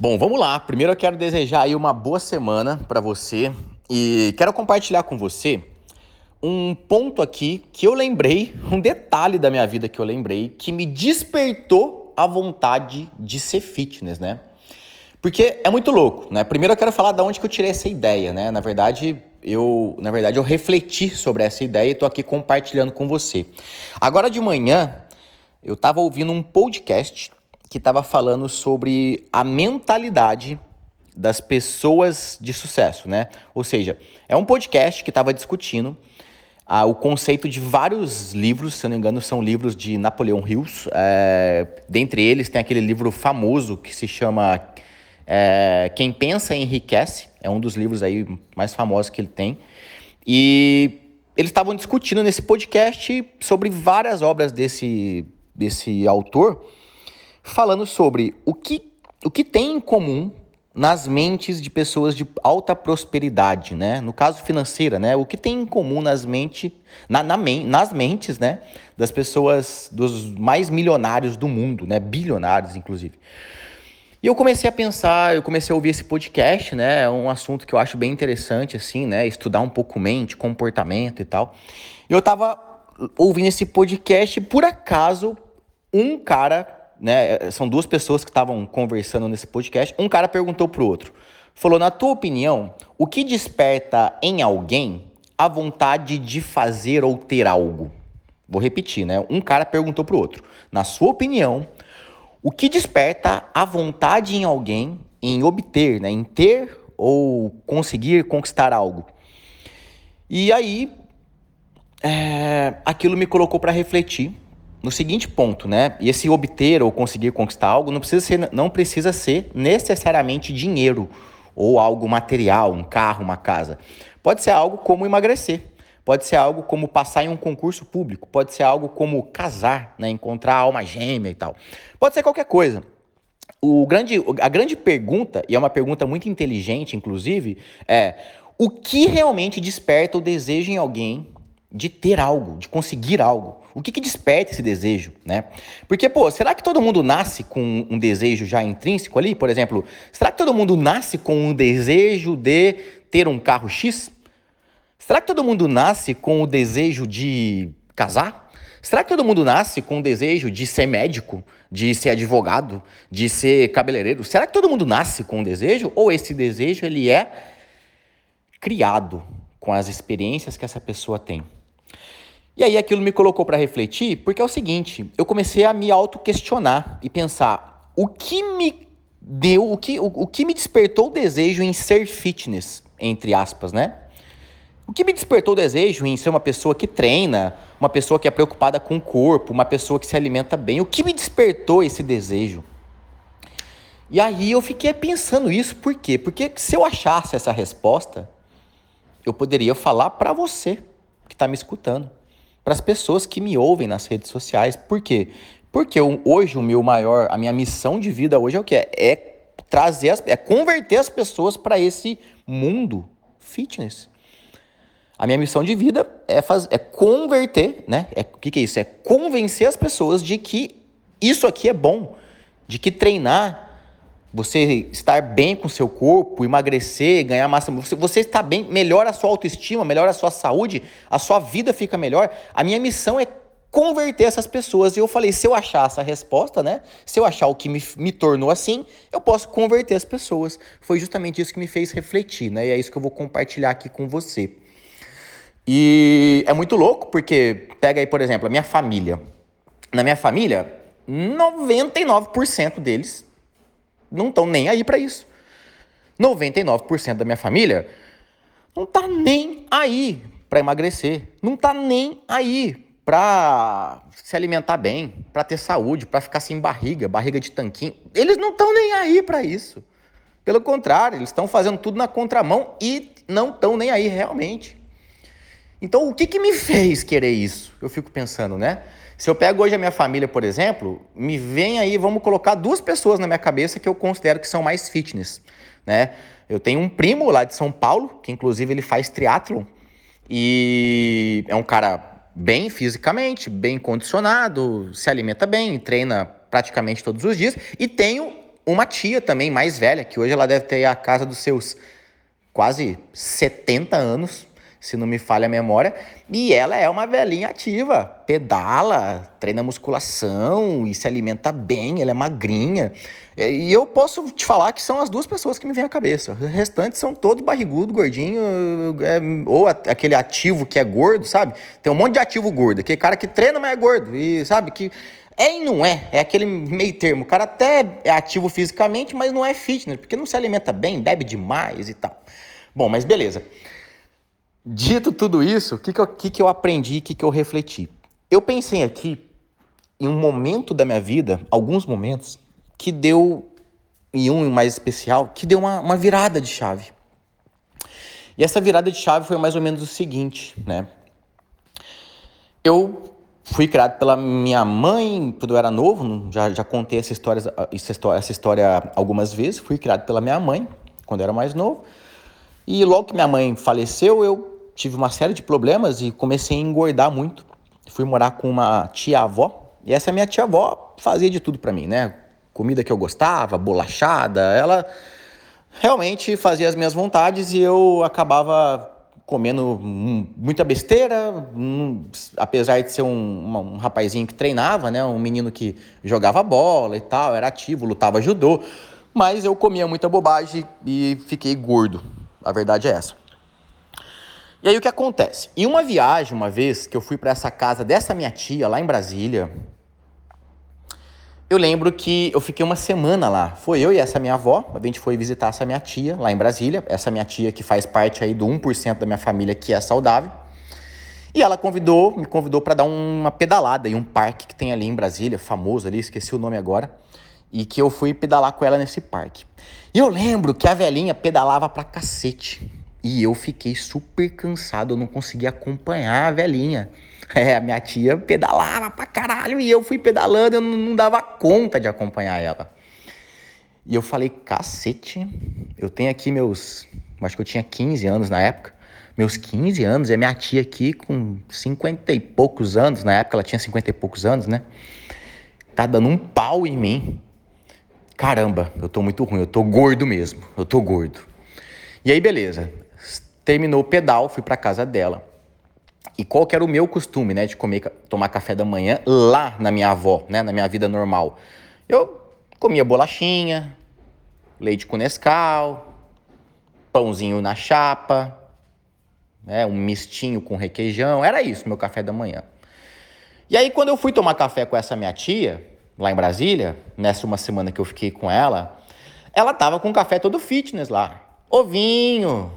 Bom, vamos lá. Primeiro eu quero desejar aí uma boa semana para você e quero compartilhar com você um ponto aqui que eu lembrei, um detalhe da minha vida que eu lembrei que me despertou a vontade de ser fitness, né? Porque é muito louco, né? Primeiro eu quero falar de onde que eu tirei essa ideia, né? Na verdade, eu, na verdade, eu refleti sobre essa ideia e tô aqui compartilhando com você. Agora de manhã, eu estava ouvindo um podcast que estava falando sobre a mentalidade das pessoas de sucesso, né? Ou seja, é um podcast que estava discutindo ah, o conceito de vários livros, se eu não me engano, são livros de Napoleão Hills. É, dentre eles tem aquele livro famoso que se chama é, Quem Pensa Enriquece. É um dos livros aí mais famosos que ele tem. E eles estavam discutindo nesse podcast sobre várias obras desse, desse autor falando sobre o que, o que tem em comum nas mentes de pessoas de alta prosperidade, né? No caso financeira, né? O que tem em comum nas mentes, na, na, nas mentes, né? Das pessoas, dos mais milionários do mundo, né? Bilionários, inclusive. E eu comecei a pensar, eu comecei a ouvir esse podcast, né? É um assunto que eu acho bem interessante, assim, né? Estudar um pouco mente, comportamento e tal. E eu tava ouvindo esse podcast, por acaso, um cara né? São duas pessoas que estavam conversando nesse podcast. Um cara perguntou pro outro, falou: na tua opinião, o que desperta em alguém a vontade de fazer ou ter algo? Vou repetir, né? Um cara perguntou pro outro: na sua opinião, o que desperta a vontade em alguém em obter, né? Em ter ou conseguir conquistar algo? E aí, é, aquilo me colocou para refletir no seguinte ponto, né? E esse obter ou conseguir conquistar algo não precisa ser, não precisa ser necessariamente dinheiro ou algo material, um carro, uma casa. Pode ser algo como emagrecer. Pode ser algo como passar em um concurso público. Pode ser algo como casar, né? encontrar alma gêmea e tal. Pode ser qualquer coisa. O grande, a grande pergunta, e é uma pergunta muito inteligente, inclusive, é o que realmente desperta o desejo em alguém de ter algo, de conseguir algo. O que, que desperta esse desejo, né? Porque, pô, será que todo mundo nasce com um desejo já intrínseco ali? Por exemplo, será que todo mundo nasce com um desejo de ter um carro X? Será que todo mundo nasce com o desejo de casar? Será que todo mundo nasce com o desejo de ser médico, de ser advogado, de ser cabeleireiro? Será que todo mundo nasce com um desejo ou esse desejo ele é criado com as experiências que essa pessoa tem? E aí aquilo me colocou para refletir, porque é o seguinte, eu comecei a me auto-questionar e pensar, o que me deu, o que, o, o que me despertou o desejo em ser fitness, entre aspas, né? O que me despertou o desejo em ser uma pessoa que treina, uma pessoa que é preocupada com o corpo, uma pessoa que se alimenta bem? O que me despertou esse desejo? E aí eu fiquei pensando isso, por quê? Porque se eu achasse essa resposta, eu poderia falar para você que está me escutando para as pessoas que me ouvem nas redes sociais. Por quê? Porque hoje o meu maior, a minha missão de vida hoje é o que é, é trazer, as, é converter as pessoas para esse mundo fitness. A minha missão de vida é, faz, é converter, né? É, o que, que é isso? É convencer as pessoas de que isso aqui é bom, de que treinar você estar bem com seu corpo, emagrecer, ganhar massa, você, você está bem, melhora a sua autoestima, melhora a sua saúde, a sua vida fica melhor. A minha missão é converter essas pessoas. E eu falei, se eu achar essa resposta, né? Se eu achar o que me, me tornou assim, eu posso converter as pessoas. Foi justamente isso que me fez refletir, né? E é isso que eu vou compartilhar aqui com você. E é muito louco, porque pega aí, por exemplo, a minha família. Na minha família, 99% deles não estão nem aí para isso. 99% da minha família não tá nem aí para emagrecer, não tá nem aí para se alimentar bem, para ter saúde, para ficar sem barriga, barriga de tanquinho. Eles não estão nem aí para isso. Pelo contrário, eles estão fazendo tudo na contramão e não estão nem aí realmente. Então, o que, que me fez querer isso? Eu fico pensando, né? Se eu pego hoje a minha família, por exemplo, me vem aí, vamos colocar duas pessoas na minha cabeça que eu considero que são mais fitness, né? Eu tenho um primo lá de São Paulo, que inclusive ele faz triatlon e é um cara bem fisicamente, bem condicionado, se alimenta bem, treina praticamente todos os dias. E tenho uma tia também mais velha, que hoje ela deve ter a casa dos seus quase 70 anos, se não me falha a memória, e ela é uma velhinha ativa, pedala, treina musculação e se alimenta bem, ela é magrinha. E eu posso te falar que são as duas pessoas que me vêm à cabeça. Os restantes são todos barrigudo, gordinho, é, ou aquele ativo que é gordo, sabe? Tem um monte de ativo gordo, aquele cara que treina, mas é gordo, e sabe que é e não é, é aquele meio termo. O cara até é ativo fisicamente, mas não é fitness, porque não se alimenta bem, bebe demais e tal. Bom, mas beleza. Dito tudo isso, o que, que, eu, que, que eu aprendi, o que, que eu refleti? Eu pensei aqui em um momento da minha vida, alguns momentos, que deu, e um mais especial, que deu uma, uma virada de chave. E essa virada de chave foi mais ou menos o seguinte, né? Eu fui criado pela minha mãe quando eu era novo, já, já contei essa história, essa história, algumas vezes. Fui criado pela minha mãe quando eu era mais novo. E logo que minha mãe faleceu, eu tive uma série de problemas e comecei a engordar muito. Fui morar com uma tia-avó. E essa minha tia-avó fazia de tudo para mim, né? Comida que eu gostava, bolachada. Ela realmente fazia as minhas vontades e eu acabava comendo muita besteira, apesar de ser um, um, rapazinho que treinava, né, um menino que jogava bola e tal, era ativo, lutava judô, mas eu comia muita bobagem e fiquei gordo. A verdade é essa. E aí o que acontece? Em uma viagem, uma vez que eu fui para essa casa dessa minha tia lá em Brasília, eu lembro que eu fiquei uma semana lá. Foi eu e essa minha avó, a gente foi visitar essa minha tia lá em Brasília, essa minha tia que faz parte aí do 1% da minha família que é saudável. E ela convidou, me convidou para dar uma pedalada em um parque que tem ali em Brasília, famoso ali, esqueci o nome agora, e que eu fui pedalar com ela nesse parque. E eu lembro que a velhinha pedalava pra cacete. E eu fiquei super cansado, eu não conseguia acompanhar a velhinha. É, a minha tia pedalava pra caralho e eu fui pedalando, eu não, dava conta de acompanhar ela. E eu falei, cacete, eu tenho aqui meus. Acho que eu tinha 15 anos na época. Meus 15 anos, e a minha tia aqui com 50 e poucos anos, na época ela tinha 50 e poucos anos, né? Tá dando um pau em mim. Caramba, eu tô muito ruim, eu tô gordo mesmo, eu tô gordo. E aí, beleza. Terminou o pedal, fui pra casa dela. E qual que era o meu costume, né, de comer, tomar café da manhã lá na minha avó, né, na minha vida normal? Eu comia bolachinha, leite com Nescau, pãozinho na chapa, né, um mistinho com requeijão, era isso meu café da manhã. E aí quando eu fui tomar café com essa minha tia, lá em Brasília, nessa uma semana que eu fiquei com ela, ela tava com café todo fitness lá. Ovinho,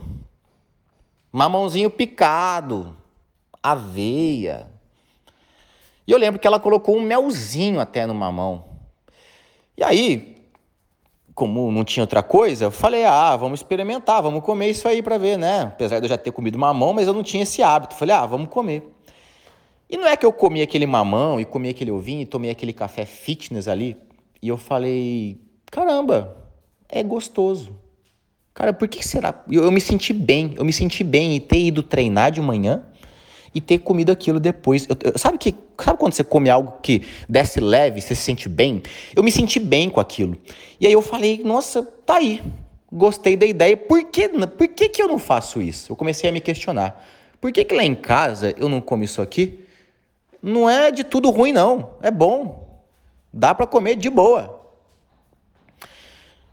mamãozinho picado, aveia. E eu lembro que ela colocou um melzinho até no mamão. E aí, como não tinha outra coisa, eu falei: ah, vamos experimentar, vamos comer isso aí para ver, né? Apesar de eu já ter comido mamão, mas eu não tinha esse hábito. Falei: ah, vamos comer. E não é que eu comi aquele mamão e comi aquele ovinho e tomei aquele café fitness ali. E eu falei: caramba, é gostoso. Cara, por que será? Eu, eu me senti bem, eu me senti bem em ter ido treinar de manhã e ter comido aquilo depois. Eu, eu, sabe, que, sabe quando você come algo que desce leve, você se sente bem? Eu me senti bem com aquilo. E aí eu falei, nossa, tá aí. Gostei da ideia. Por que, por que, que eu não faço isso? Eu comecei a me questionar. Por que, que lá em casa eu não como isso aqui? Não é de tudo ruim, não. É bom. Dá para comer de boa.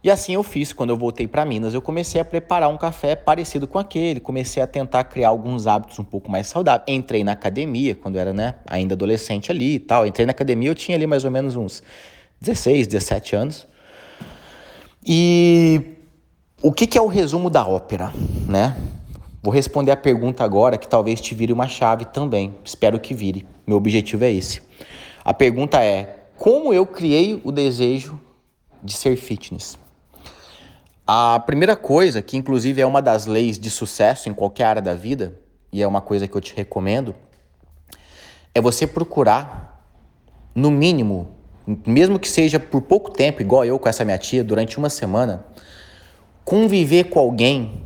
E assim eu fiz quando eu voltei para Minas. Eu comecei a preparar um café parecido com aquele, comecei a tentar criar alguns hábitos um pouco mais saudáveis. Entrei na academia quando era, né, ainda adolescente ali e tal. Entrei na academia, eu tinha ali mais ou menos uns 16, 17 anos. E o que, que é o resumo da ópera, né? Vou responder a pergunta agora que talvez te vire uma chave também. Espero que vire. Meu objetivo é esse. A pergunta é: como eu criei o desejo de ser fitness? A primeira coisa, que inclusive é uma das leis de sucesso em qualquer área da vida, e é uma coisa que eu te recomendo, é você procurar, no mínimo, mesmo que seja por pouco tempo, igual eu com essa minha tia, durante uma semana, conviver com alguém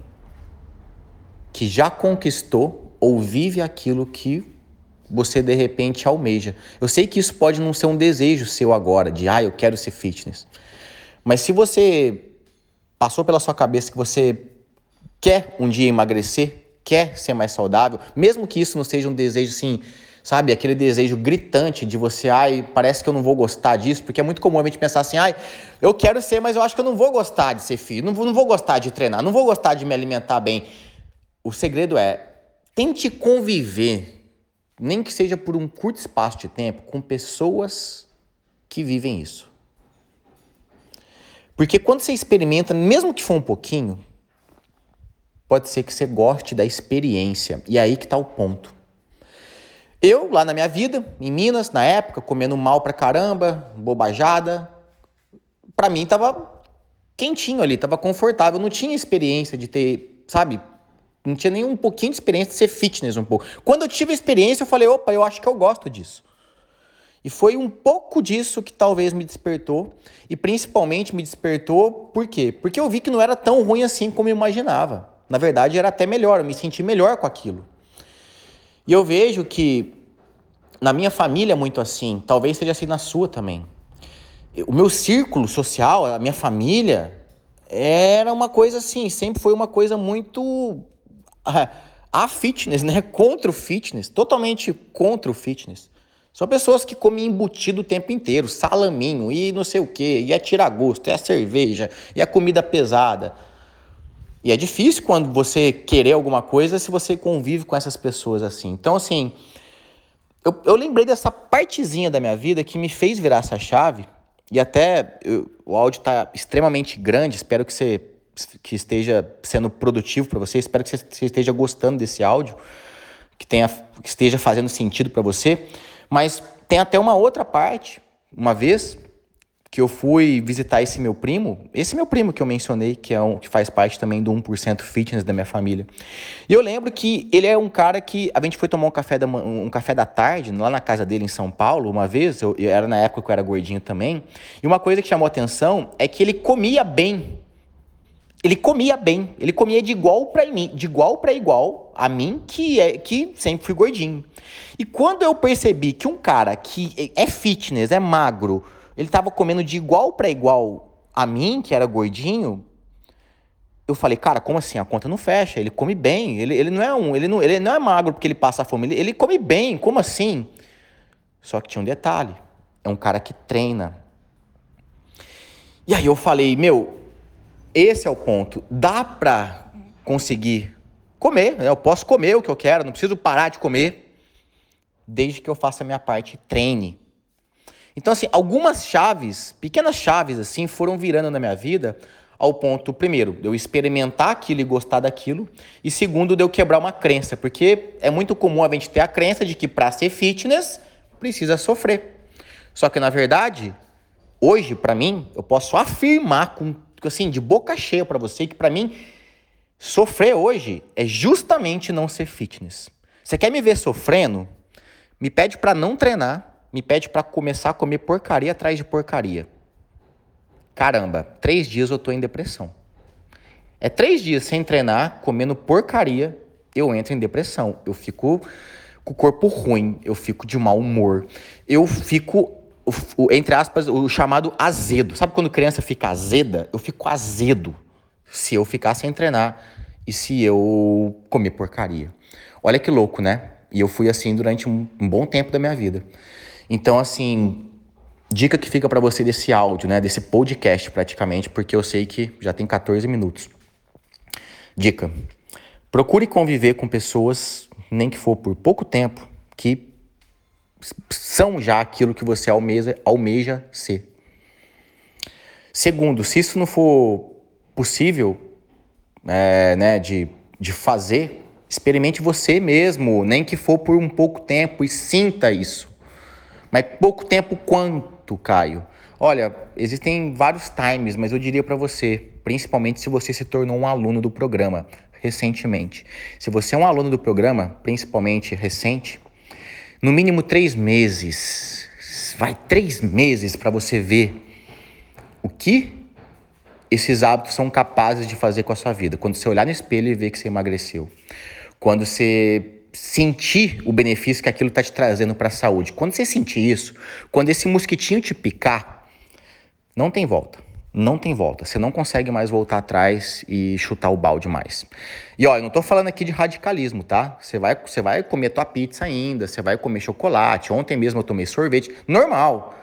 que já conquistou ou vive aquilo que você de repente almeja. Eu sei que isso pode não ser um desejo seu agora, de ah, eu quero ser fitness. Mas se você passou pela sua cabeça que você quer um dia emagrecer, quer ser mais saudável, mesmo que isso não seja um desejo assim, sabe, aquele desejo gritante de você, ai, parece que eu não vou gostar disso, porque é muito comum a gente pensar assim, ai, eu quero ser, mas eu acho que eu não vou gostar de ser filho, não vou, não vou gostar de treinar, não vou gostar de me alimentar bem. O segredo é tente conviver, nem que seja por um curto espaço de tempo, com pessoas que vivem isso. Porque quando você experimenta, mesmo que for um pouquinho, pode ser que você goste da experiência. E aí que está o ponto. Eu, lá na minha vida, em Minas, na época, comendo mal pra caramba, bobajada, pra mim tava quentinho ali, tava confortável. Não tinha experiência de ter, sabe? Não tinha nem um pouquinho de experiência de ser fitness um pouco. Quando eu tive a experiência, eu falei, opa, eu acho que eu gosto disso. E foi um pouco disso que talvez me despertou. E principalmente me despertou por quê? Porque eu vi que não era tão ruim assim como eu imaginava. Na verdade, era até melhor, eu me senti melhor com aquilo. E eu vejo que na minha família é muito assim, talvez seja assim na sua também. O meu círculo social, a minha família, era uma coisa assim, sempre foi uma coisa muito a fitness, né? Contra o fitness, totalmente contra o fitness. São pessoas que comem embutido o tempo inteiro, salaminho e não sei o que, e é tira-gosto, é a cerveja, e a comida pesada. E é difícil quando você querer alguma coisa se você convive com essas pessoas assim. Então, assim, eu, eu lembrei dessa partezinha da minha vida que me fez virar essa chave. E até eu, o áudio está extremamente grande. Espero que você que esteja sendo produtivo para você. Espero que você, esteja gostando desse áudio, que, tenha, que esteja fazendo sentido para você. Mas tem até uma outra parte. Uma vez que eu fui visitar esse meu primo, esse meu primo que eu mencionei, que é um que faz parte também do 1% fitness da minha família. E eu lembro que ele é um cara que a gente foi tomar um café da, um café da tarde lá na casa dele em São Paulo, uma vez, eu, eu era na época que eu era gordinho também, e uma coisa que chamou atenção é que ele comia bem. Ele comia bem, ele comia de igual para mim, de igual para igual a mim que é que sempre fui gordinho. E quando eu percebi que um cara que é fitness, é magro, ele estava comendo de igual para igual a mim, que era gordinho. Eu falei, cara, como assim? A conta não fecha. Ele come bem. Ele, ele não é um, ele não, ele não é magro porque ele passa fome. Ele, ele come bem. Como assim? Só que tinha um detalhe. É um cara que treina. E aí eu falei, meu, esse é o ponto. Dá pra conseguir comer. Né? Eu posso comer o que eu quero. Não preciso parar de comer. Desde que eu faça a minha parte, treine. Então, assim, algumas chaves, pequenas chaves, assim, foram virando na minha vida ao ponto, primeiro, de eu experimentar aquilo e gostar daquilo, e segundo, de eu quebrar uma crença, porque é muito comum a gente ter a crença de que para ser fitness precisa sofrer. Só que, na verdade, hoje, para mim, eu posso afirmar com, assim, de boca cheia para você que, para mim, sofrer hoje é justamente não ser fitness. Você quer me ver sofrendo? Me pede para não treinar me pede para começar a comer porcaria atrás de porcaria. Caramba, três dias eu tô em depressão. É três dias sem treinar, comendo porcaria, eu entro em depressão. Eu fico com o corpo ruim, eu fico de mau humor, eu fico, entre aspas, o chamado azedo. Sabe quando criança fica azeda? Eu fico azedo se eu ficar sem treinar e se eu comer porcaria. Olha que louco, né? E eu fui assim durante um, um bom tempo da minha vida. Então, assim, dica que fica para você desse áudio, né, desse podcast praticamente, porque eu sei que já tem 14 minutos. Dica: procure conviver com pessoas, nem que for por pouco tempo, que são já aquilo que você almeja, almeja ser. Segundo, se isso não for possível, é, né, de, de fazer, experimente você mesmo, nem que for por um pouco tempo e sinta isso. Mas pouco tempo quanto, Caio? Olha, existem vários times, mas eu diria para você, principalmente se você se tornou um aluno do programa recentemente. Se você é um aluno do programa, principalmente recente, no mínimo três meses, vai três meses para você ver o que esses hábitos são capazes de fazer com a sua vida. Quando você olhar no espelho e ver que você emagreceu. Quando você sentir o benefício que aquilo está te trazendo para a saúde. Quando você sentir isso, quando esse mosquitinho te picar, não tem volta. Não tem volta. Você não consegue mais voltar atrás e chutar o balde mais. E eu não tô falando aqui de radicalismo, tá? Você vai, você vai comer tua pizza ainda, você vai comer chocolate. Ontem mesmo eu tomei sorvete, normal.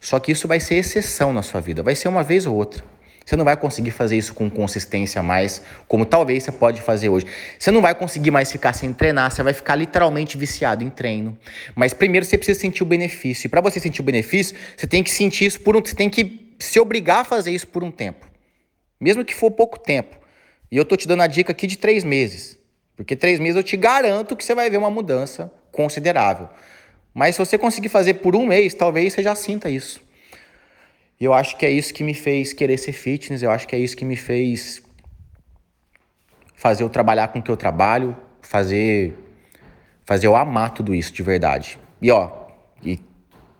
Só que isso vai ser exceção na sua vida, vai ser uma vez ou outra. Você não vai conseguir fazer isso com consistência mais, como talvez você pode fazer hoje. Você não vai conseguir mais ficar sem treinar, você vai ficar literalmente viciado em treino. Mas primeiro você precisa sentir o benefício. E para você sentir o benefício, você tem que sentir isso por um, você tem que se obrigar a fazer isso por um tempo, mesmo que for pouco tempo. E eu tô te dando a dica aqui de três meses, porque três meses eu te garanto que você vai ver uma mudança considerável. Mas se você conseguir fazer por um mês, talvez você já sinta isso. E eu acho que é isso que me fez querer ser fitness, eu acho que é isso que me fez fazer eu trabalhar com o que eu trabalho, fazer fazer eu amar tudo isso de verdade. E ó, e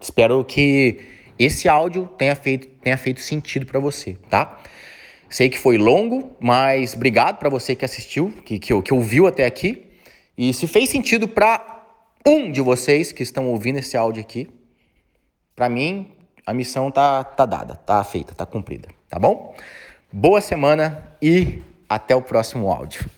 espero que esse áudio tenha feito, tenha feito sentido para você, tá? Sei que foi longo, mas obrigado para você que assistiu, que, que, que ouviu até aqui. E se fez sentido para um de vocês que estão ouvindo esse áudio aqui, para mim a missão tá, tá dada, tá feita, tá cumprida, tá bom? Boa semana e até o próximo áudio.